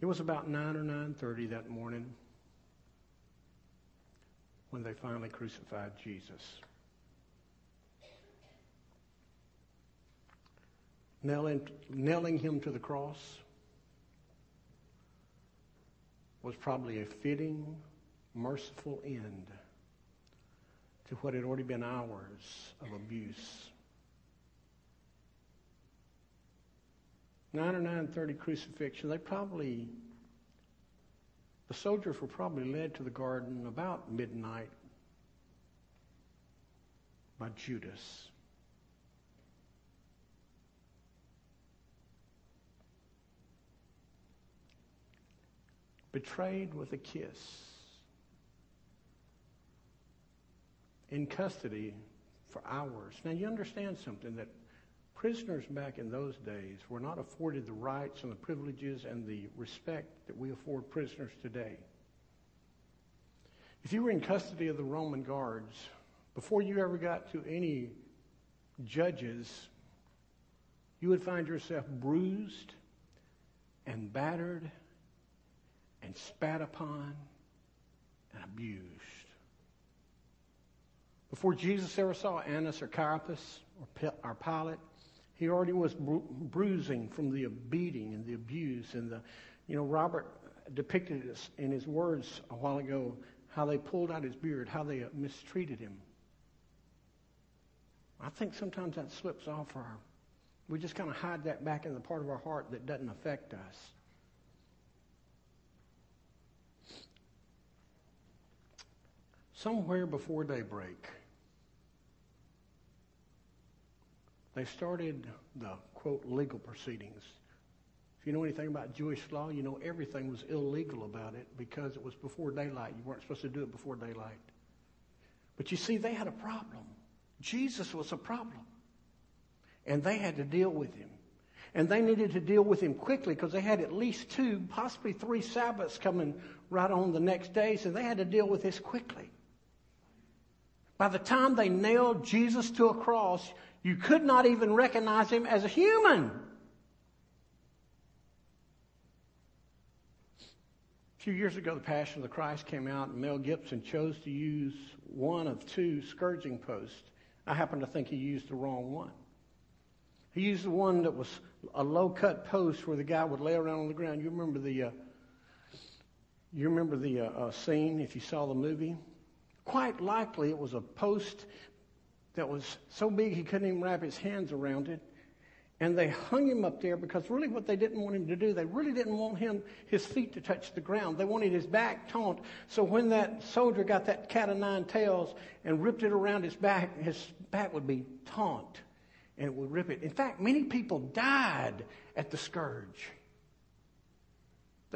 It was about 9 or 9:30 that morning when they finally crucified Jesus. Nailing, nailing him to the cross was probably a fitting, merciful end to what had already been hours of abuse. 9 or 9.30 crucifixion, they probably, the soldiers were probably led to the garden about midnight by Judas. Betrayed with a kiss. In custody for hours. Now you understand something that prisoners back in those days were not afforded the rights and the privileges and the respect that we afford prisoners today. If you were in custody of the Roman guards, before you ever got to any judges, you would find yourself bruised and battered and spat upon and abused. Before Jesus ever saw Annas or Caiaphas or Pilate, he already was bru- bruising from the beating and the abuse and the, you know, Robert depicted this in his words a while ago how they pulled out his beard, how they uh, mistreated him. I think sometimes that slips off our. We just kind of hide that back in the part of our heart that doesn't affect us. Somewhere before daybreak, they started the quote legal proceedings. If you know anything about Jewish law, you know everything was illegal about it because it was before daylight. You weren't supposed to do it before daylight. But you see, they had a problem. Jesus was a problem. And they had to deal with him. And they needed to deal with him quickly because they had at least two, possibly three Sabbaths coming right on the next day. So they had to deal with this quickly. By the time they nailed Jesus to a cross, you could not even recognize him as a human. A few years ago, The Passion of the Christ came out, and Mel Gibson chose to use one of two scourging posts. I happen to think he used the wrong one. He used the one that was a low cut post where the guy would lay around on the ground. You remember the, uh, you remember the uh, uh, scene if you saw the movie? Quite likely it was a post that was so big he couldn't even wrap his hands around it. And they hung him up there because really what they didn't want him to do, they really didn't want him, his feet to touch the ground. They wanted his back taut. So when that soldier got that cat of nine tails and ripped it around his back, his back would be taut and it would rip it. In fact, many people died at the scourge.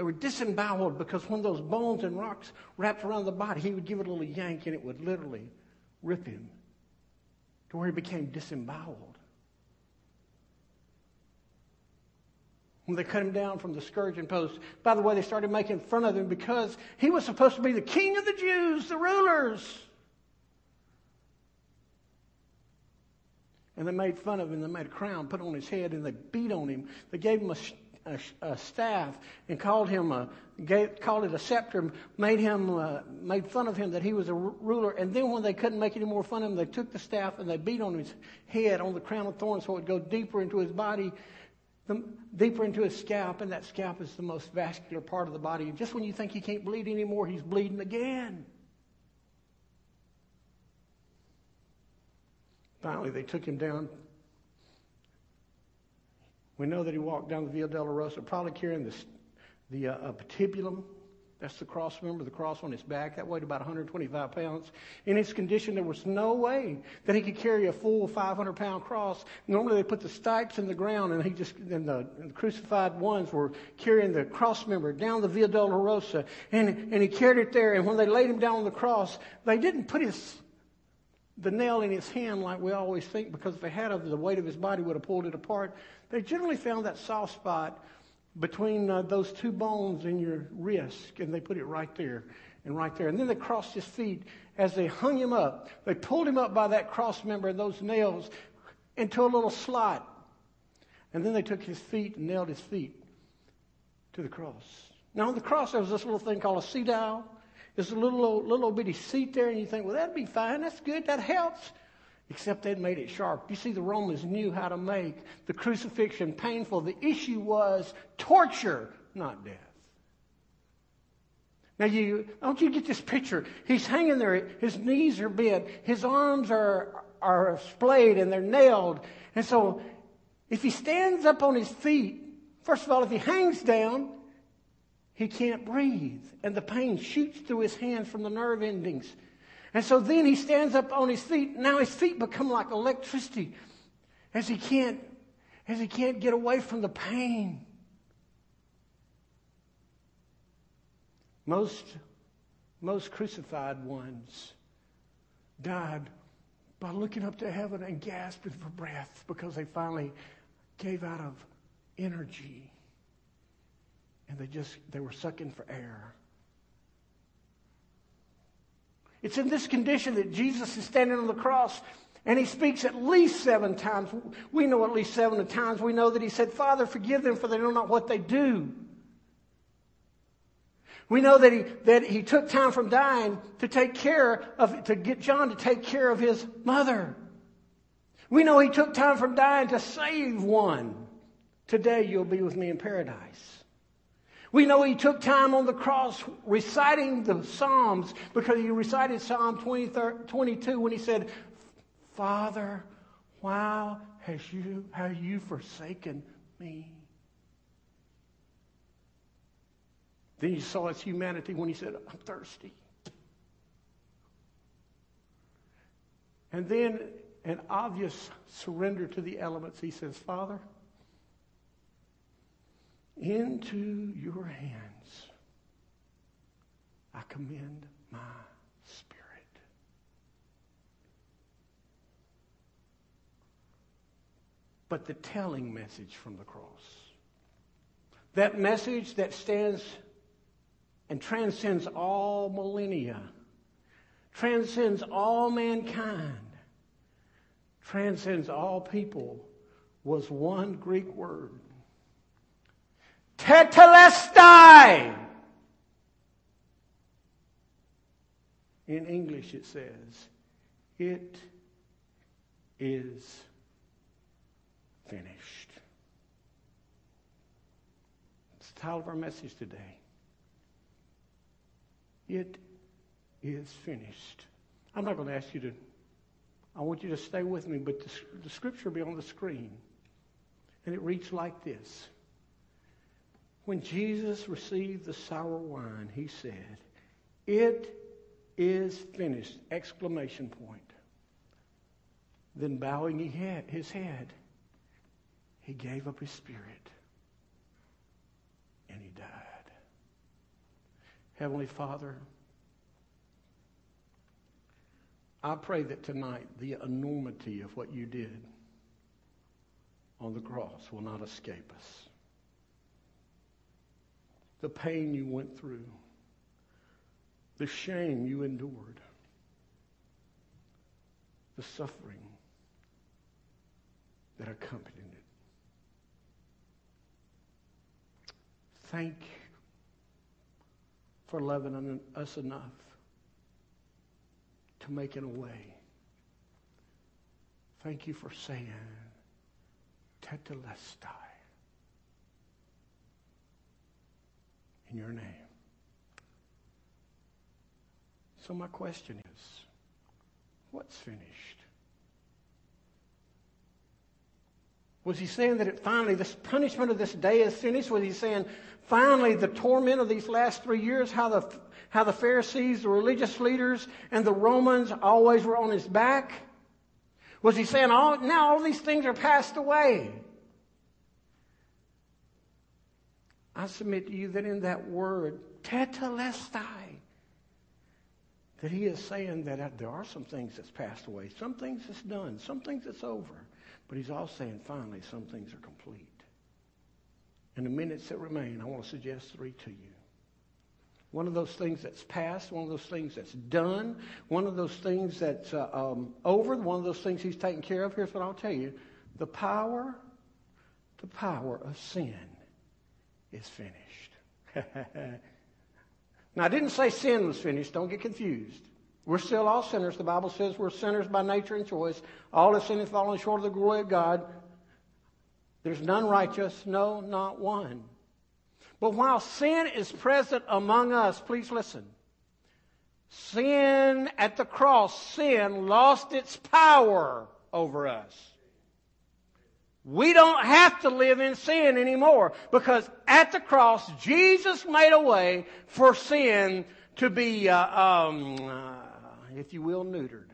They were disemboweled because when those bones and rocks wrapped around the body, he would give it a little yank and it would literally rip him to where he became disemboweled. When they cut him down from the scourging post, by the way, they started making fun of him because he was supposed to be the king of the Jews, the rulers. And they made fun of him. They made a crown, put on his head, and they beat on him. They gave him a a, a staff and called him a gave, called it a scepter, made him uh, made fun of him that he was a r- ruler. And then when they couldn't make any more fun of him, they took the staff and they beat on his head on the crown of thorns so it would go deeper into his body. The, deeper into his scalp, and that scalp is the most vascular part of the body. And just when you think he can't bleed anymore, he's bleeding again. Finally, they took him down we know that he walked down the Via Dolorosa, probably carrying the, the uh, patibulum. That's the cross, remember the cross on his back? That weighed about 125 pounds. In his condition, there was no way that he could carry a full 500 pound cross. Normally they put the stakes in the ground and he just, and the, crucified ones were carrying the cross member down the Via Dolorosa. And, and he carried it there. And when they laid him down on the cross, they didn't put his, the nail in his hand like we always think because if they had the weight of his body would have pulled it apart. They generally found that soft spot between uh, those two bones in your wrist, and they put it right there and right there. And then they crossed his feet as they hung him up. They pulled him up by that cross member and those nails into a little slot. And then they took his feet and nailed his feet to the cross. Now on the cross there was this little thing called a sedile. There's a little little bitty seat there, and you think, well, that'd be fine. That's good. That helps. Except they'd made it sharp. You see, the Romans knew how to make the crucifixion painful. The issue was torture, not death. Now you, don't you get this picture? He's hanging there. His knees are bent. His arms are, are splayed and they're nailed. And so if he stands up on his feet, first of all, if he hangs down, he can't breathe. And the pain shoots through his hands from the nerve endings. And so then he stands up on his feet. Now his feet become like electricity as he can't, as he can't get away from the pain. Most, most crucified ones died by looking up to heaven and gasping for breath because they finally gave out of energy and they just they were sucking for air it's in this condition that jesus is standing on the cross and he speaks at least seven times we know at least seven times we know that he said father forgive them for they know not what they do we know that he, that he took time from dying to take care of, to get John to take care of his mother. We know he took time from dying to save one. Today you'll be with me in paradise. We know he took time on the cross reciting the Psalms because he recited Psalm 22 when he said, Father, why has you, have you forsaken me? Then you saw his humanity when he said, I'm thirsty. And then an obvious surrender to the elements. He says, Father, into your hands I commend my spirit. But the telling message from the cross, that message that stands and transcends all millennia, transcends all mankind, transcends all people, was one Greek word. Tetelestai. In English it says, it is finished. It's the title of our message today. It is finished. I'm not going to ask you to, I want you to stay with me, but the, the scripture will be on the screen. And it reads like this When Jesus received the sour wine, he said, It is finished! Exclamation point. Then bowing his head, he gave up his spirit and he died. Heavenly Father, I pray that tonight the enormity of what you did on the cross will not escape us. The pain you went through, the shame you endured, the suffering that accompanied it. Thank you for loving us enough to make it a way. Thank you for saying tetelestai in your name. So my question is, what's finished? Was he saying that it finally, this punishment of this day is finished? Was he saying finally the torment of these last three years, how the, how the Pharisees, the religious leaders, and the Romans always were on his back? Was he saying, all, now all these things are passed away? I submit to you that in that word, tetelestai, that he is saying that there are some things that's passed away, some things that's done, some things that's over. But he's also saying, finally, some things are complete. In the minutes that remain, I want to suggest three to you. One of those things that's past, one of those things that's done, one of those things that's uh, um, over, one of those things he's taken care of. Here's what I'll tell you. The power, the power of sin is finished. now, I didn't say sin was finished. Don't get confused. We're still all sinners. The Bible says we're sinners by nature and choice. All have sinned and fallen short of the glory of God. There's none righteous, no, not one. But while sin is present among us, please listen. Sin at the cross, sin lost its power over us. We don't have to live in sin anymore because at the cross, Jesus made a way for sin to be, uh, um, uh, if you will, neutered.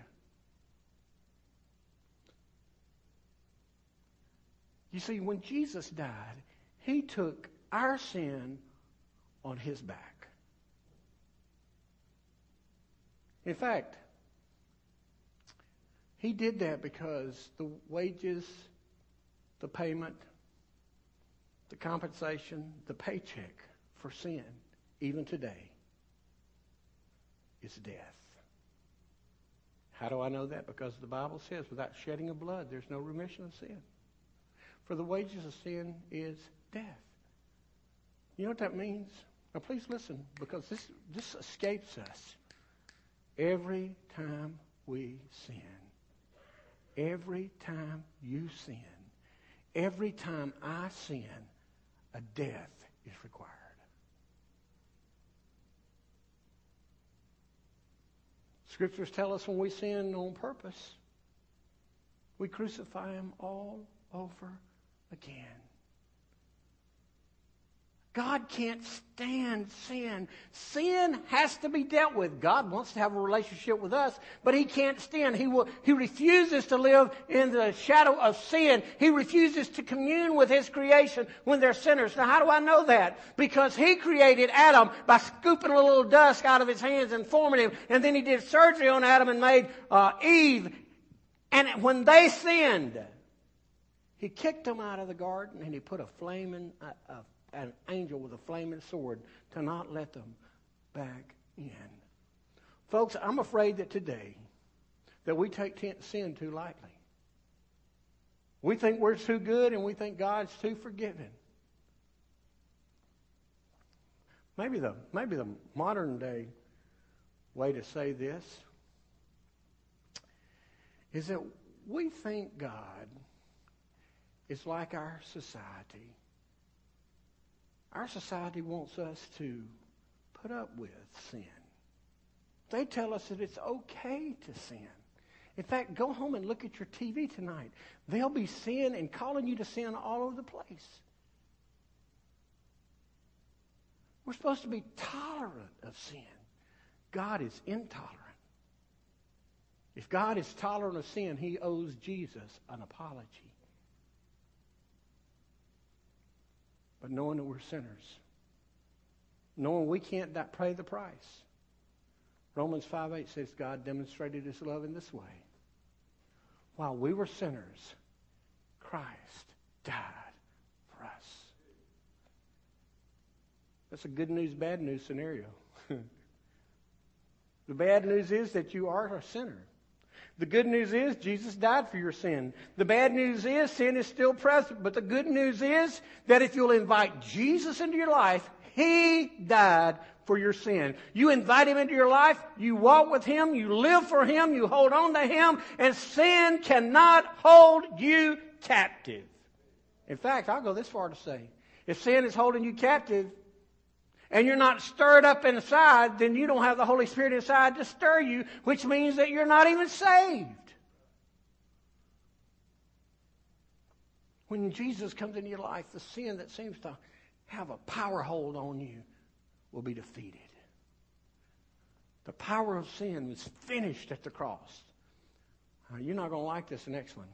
You see, when Jesus died, he took our sin on his back. In fact, he did that because the wages, the payment, the compensation, the paycheck for sin, even today, is death. How do I know that? Because the Bible says, without shedding of blood, there's no remission of sin. For the wages of sin is death. You know what that means? Now, please listen, because this, this escapes us. Every time we sin, every time you sin, every time I sin, a death is required. Scriptures tell us when we sin on purpose, we crucify him all over again. God can't stand sin. Sin has to be dealt with. God wants to have a relationship with us, but He can't stand. He will, He refuses to live in the shadow of sin. He refuses to commune with His creation when they're sinners. Now how do I know that? Because He created Adam by scooping a little dust out of His hands and forming him, and then He did surgery on Adam and made uh, Eve. And when they sinned, he kicked them out of the garden and he put a flaming, a, a, an angel with a flaming sword to not let them back in. Folks, I'm afraid that today that we take sin too lightly. We think we're too good and we think God's too forgiving. Maybe the, maybe the modern day way to say this is that we think God is like our society. Our society wants us to put up with sin. They tell us that it's okay to sin. In fact, go home and look at your TV tonight. They'll be sin and calling you to sin all over the place. We're supposed to be tolerant of sin. God is intolerant. If God is tolerant of sin, he owes Jesus an apology. But knowing that we're sinners, knowing we can't pay the price. Romans 5 8 says God demonstrated his love in this way. While we were sinners, Christ died for us. That's a good news, bad news scenario. the bad news is that you are a sinner. The good news is Jesus died for your sin. The bad news is sin is still present. But the good news is that if you'll invite Jesus into your life, He died for your sin. You invite Him into your life, you walk with Him, you live for Him, you hold on to Him, and sin cannot hold you captive. In fact, I'll go this far to say, if sin is holding you captive, and you're not stirred up inside, then you don't have the Holy Spirit inside to stir you, which means that you're not even saved. When Jesus comes into your life, the sin that seems to have a power hold on you will be defeated. The power of sin was finished at the cross. You're not going to like this next one.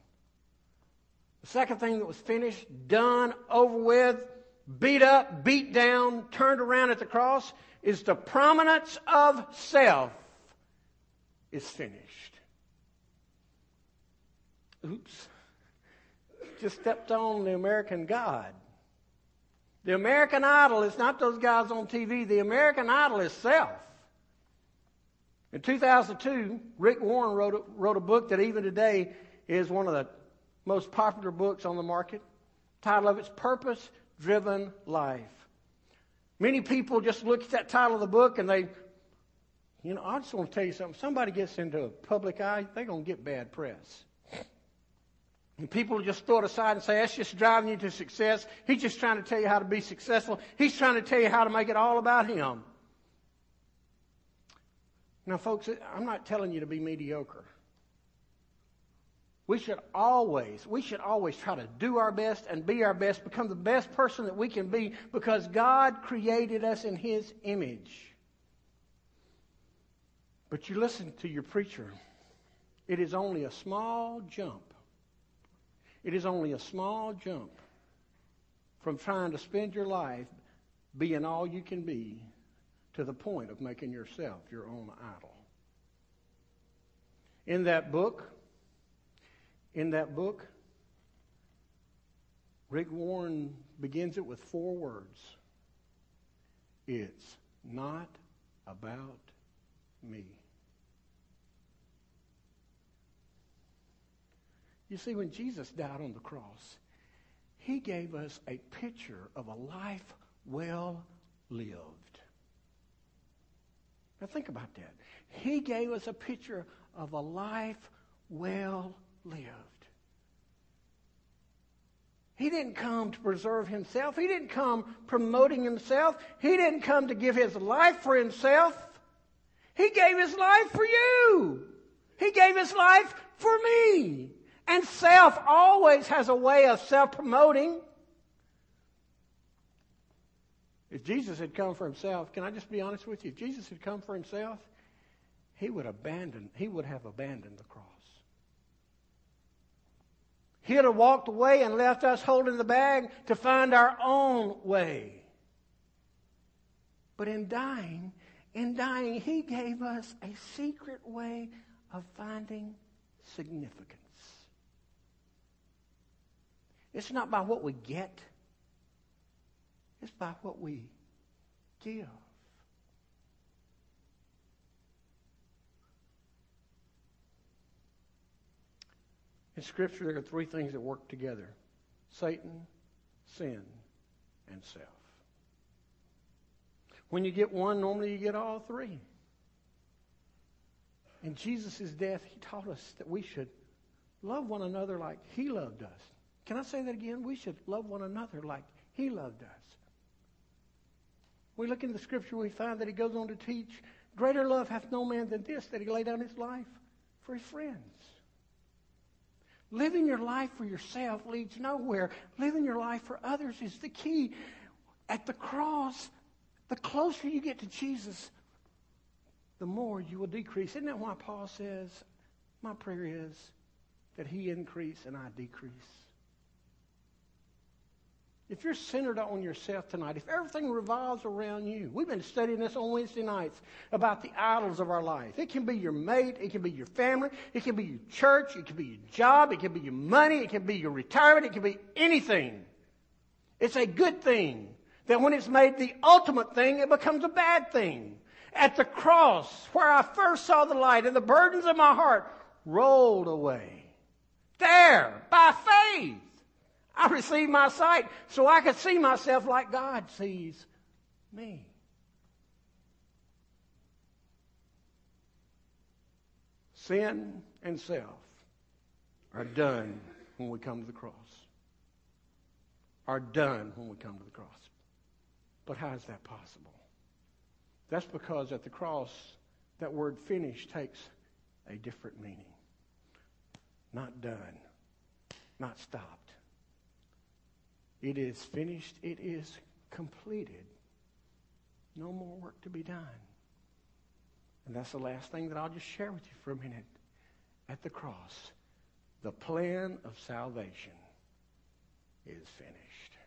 The second thing that was finished, done, over with, beat up, beat down, turned around at the cross is the prominence of self is finished. Oops. Just stepped on the American God. The American Idol is not those guys on TV. The American Idol is self. In 2002, Rick Warren wrote a, wrote a book that even today is one of the most popular books on the market. The title of it's Purpose driven life. Many people just look at that title of the book and they, you know, I just want to tell you something. Somebody gets into a public eye, they're going to get bad press. And people just throw it aside and say, that's just driving you to success. He's just trying to tell you how to be successful. He's trying to tell you how to make it all about him. Now, folks, I'm not telling you to be mediocre. We should always, we should always try to do our best and be our best, become the best person that we can be because God created us in His image. But you listen to your preacher. It is only a small jump. It is only a small jump from trying to spend your life being all you can be to the point of making yourself your own idol. In that book, in that book, Rick Warren begins it with four words. It's not about me. You see, when Jesus died on the cross, he gave us a picture of a life well lived. Now think about that. He gave us a picture of a life well lived. He didn't come to preserve himself. He didn't come promoting himself. He didn't come to give his life for himself. He gave his life for you. He gave his life for me. And self always has a way of self promoting. If Jesus had come for himself, can I just be honest with you? If Jesus had come for himself, he would abandon, he would have abandoned the cross. He'd have walked away and left us holding the bag to find our own way. But in dying, in dying, he gave us a secret way of finding significance. It's not by what we get, it's by what we give. In Scripture, there are three things that work together Satan, sin, and self. When you get one, normally you get all three. In Jesus' death, he taught us that we should love one another like he loved us. Can I say that again? We should love one another like he loved us. We look in the scripture, we find that he goes on to teach, greater love hath no man than this, that he lay down his life for his friends. Living your life for yourself leads nowhere. Living your life for others is the key. At the cross, the closer you get to Jesus, the more you will decrease. Isn't that why Paul says, My prayer is that he increase and I decrease? If you're centered on yourself tonight, if everything revolves around you, we've been studying this on Wednesday nights about the idols of our life. It can be your mate, it can be your family, it can be your church, it can be your job, it can be your money, it can be your retirement, it can be anything. It's a good thing that when it's made the ultimate thing, it becomes a bad thing. At the cross, where I first saw the light and the burdens of my heart rolled away. There, by faith. I received my sight so I could see myself like God sees me. Sin and self are done when we come to the cross. Are done when we come to the cross. But how is that possible? That's because at the cross, that word finish takes a different meaning. Not done, not stopped. It is finished. It is completed. No more work to be done. And that's the last thing that I'll just share with you for a minute. At the cross, the plan of salvation is finished.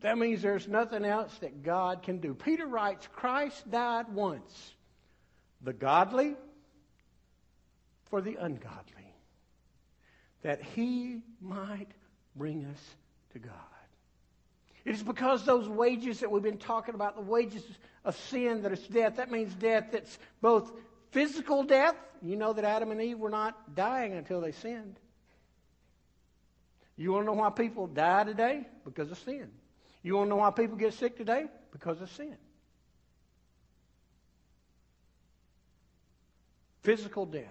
That means there's nothing else that God can do. Peter writes Christ died once, the godly for the ungodly, that he might bring us to God. It is because those wages that we've been talking about, the wages of sin, that it's death. That means death that's both physical death. You know that Adam and Eve were not dying until they sinned. You want to know why people die today? Because of sin. You want to know why people get sick today? Because of sin. Physical death.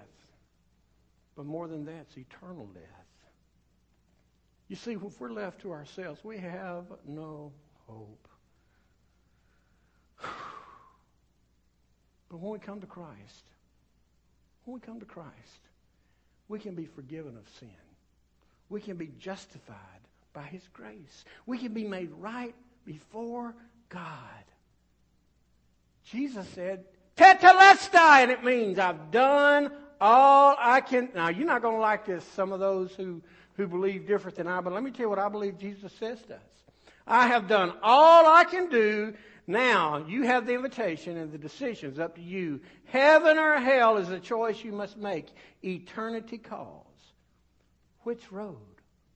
But more than that, it's eternal death. You see, if we're left to ourselves, we have no hope. But when we come to Christ, when we come to Christ, we can be forgiven of sin. We can be justified by His grace. We can be made right before God. Jesus said, Tetelestai, and it means I've done all I can. Now, you're not going to like this, some of those who, who believe different than I, but let me tell you what I believe Jesus says to us. I have done all I can do. Now, you have the invitation and the decision is up to you. Heaven or hell is a choice you must make. Eternity calls. Which road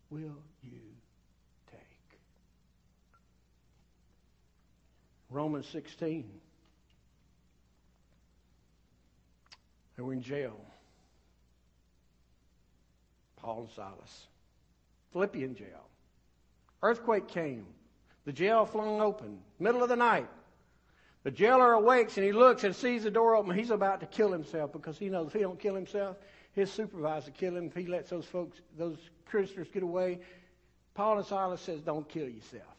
will you take? Romans 16. They were in jail. Paul and Silas. Philippian jail. Earthquake came. The jail flung open. Middle of the night. The jailer awakes and he looks and sees the door open. He's about to kill himself because he knows if he don't kill himself, his supervisor kill him if he lets those folks, those prisoners get away. Paul and Silas says, "Don't kill yourself.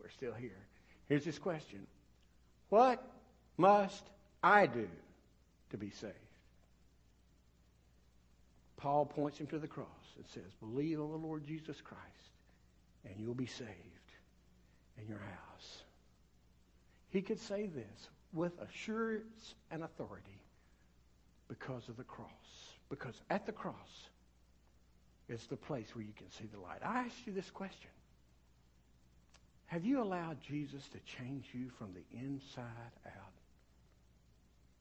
We're still here." Here's his question: What must I do to be saved? Paul points him to the cross and says, Believe on the Lord Jesus Christ, and you'll be saved in your house. He could say this with assurance and authority because of the cross. Because at the cross is the place where you can see the light. I ask you this question Have you allowed Jesus to change you from the inside out?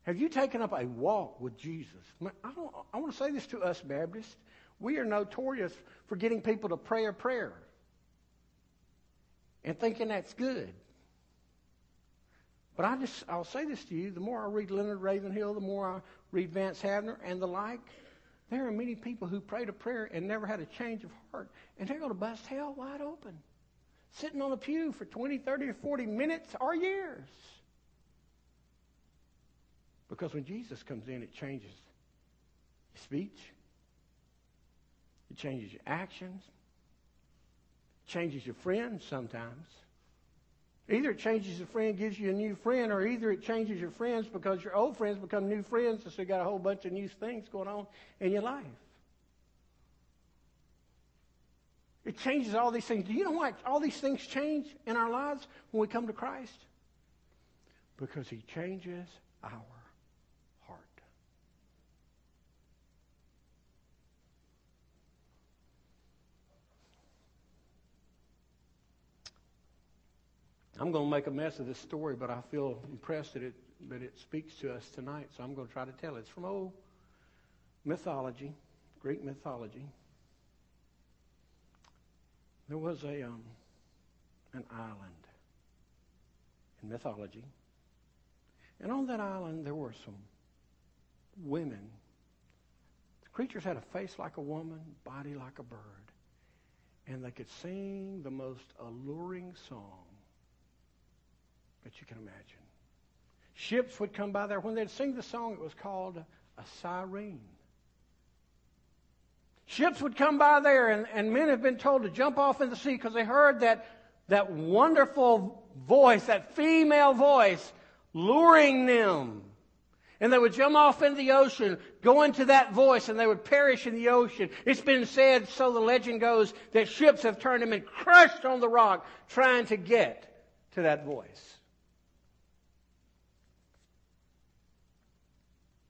Have you taken up a walk with Jesus? I, I want to say this to us Baptists. We are notorious for getting people to pray a prayer and thinking that's good. But I just, I'll say this to you, the more I read Leonard Ravenhill, the more I read Vance Havner and the like, there are many people who prayed a prayer and never had a change of heart, and they're going to bust hell wide open, sitting on a pew for 20, 30, or 40 minutes or years. Because when Jesus comes in, it changes your speech, it changes your actions, it changes your friends sometimes. Either it changes your friend, gives you a new friend, or either it changes your friends because your old friends become new friends, so you got a whole bunch of new things going on in your life. It changes all these things. Do you know why all these things change in our lives when we come to Christ? Because He changes our I'm going to make a mess of this story, but I feel impressed that it, that it speaks to us tonight, so I'm going to try to tell it. It's from old mythology, Greek mythology. There was a um, an island in mythology, and on that island there were some women. The creatures had a face like a woman, body like a bird, and they could sing the most alluring song that you can imagine. Ships would come by there. When they'd sing the song, it was called a siren. Ships would come by there, and, and men have been told to jump off in the sea because they heard that, that wonderful voice, that female voice, luring them. And they would jump off into the ocean, go into that voice, and they would perish in the ocean. It's been said, so the legend goes, that ships have turned them and crushed on the rock trying to get to that voice.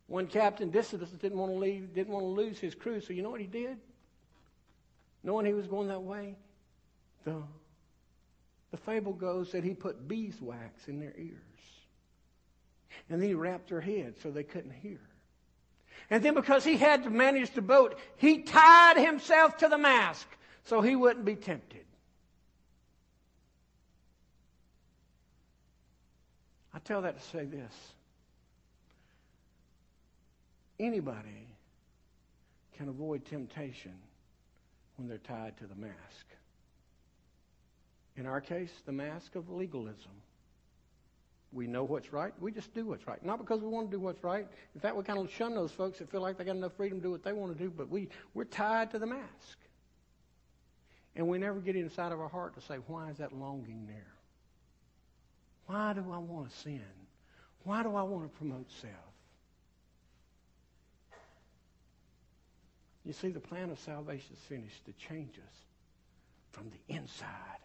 One Captain Odysseus didn't want to leave, didn't want to lose his crew, so you know what he did? Knowing he was going that way, the, the fable goes that he put beeswax in their ears. And then he wrapped their heads so they couldn't hear. And then because he had to manage the boat, he tied himself to the mast so he wouldn't be tempted. I tell that to say this. Anybody can avoid temptation when they're tied to the mask. In our case, the mask of legalism. We know what's right. We just do what's right. Not because we want to do what's right. In fact, we kind of shun those folks that feel like they got enough freedom to do what they want to do, but we, we're tied to the mask. And we never get inside of our heart to say, why is that longing there? Why do I want to sin? Why do I want to promote self? You see, the plan of salvation is finished. To change us from the inside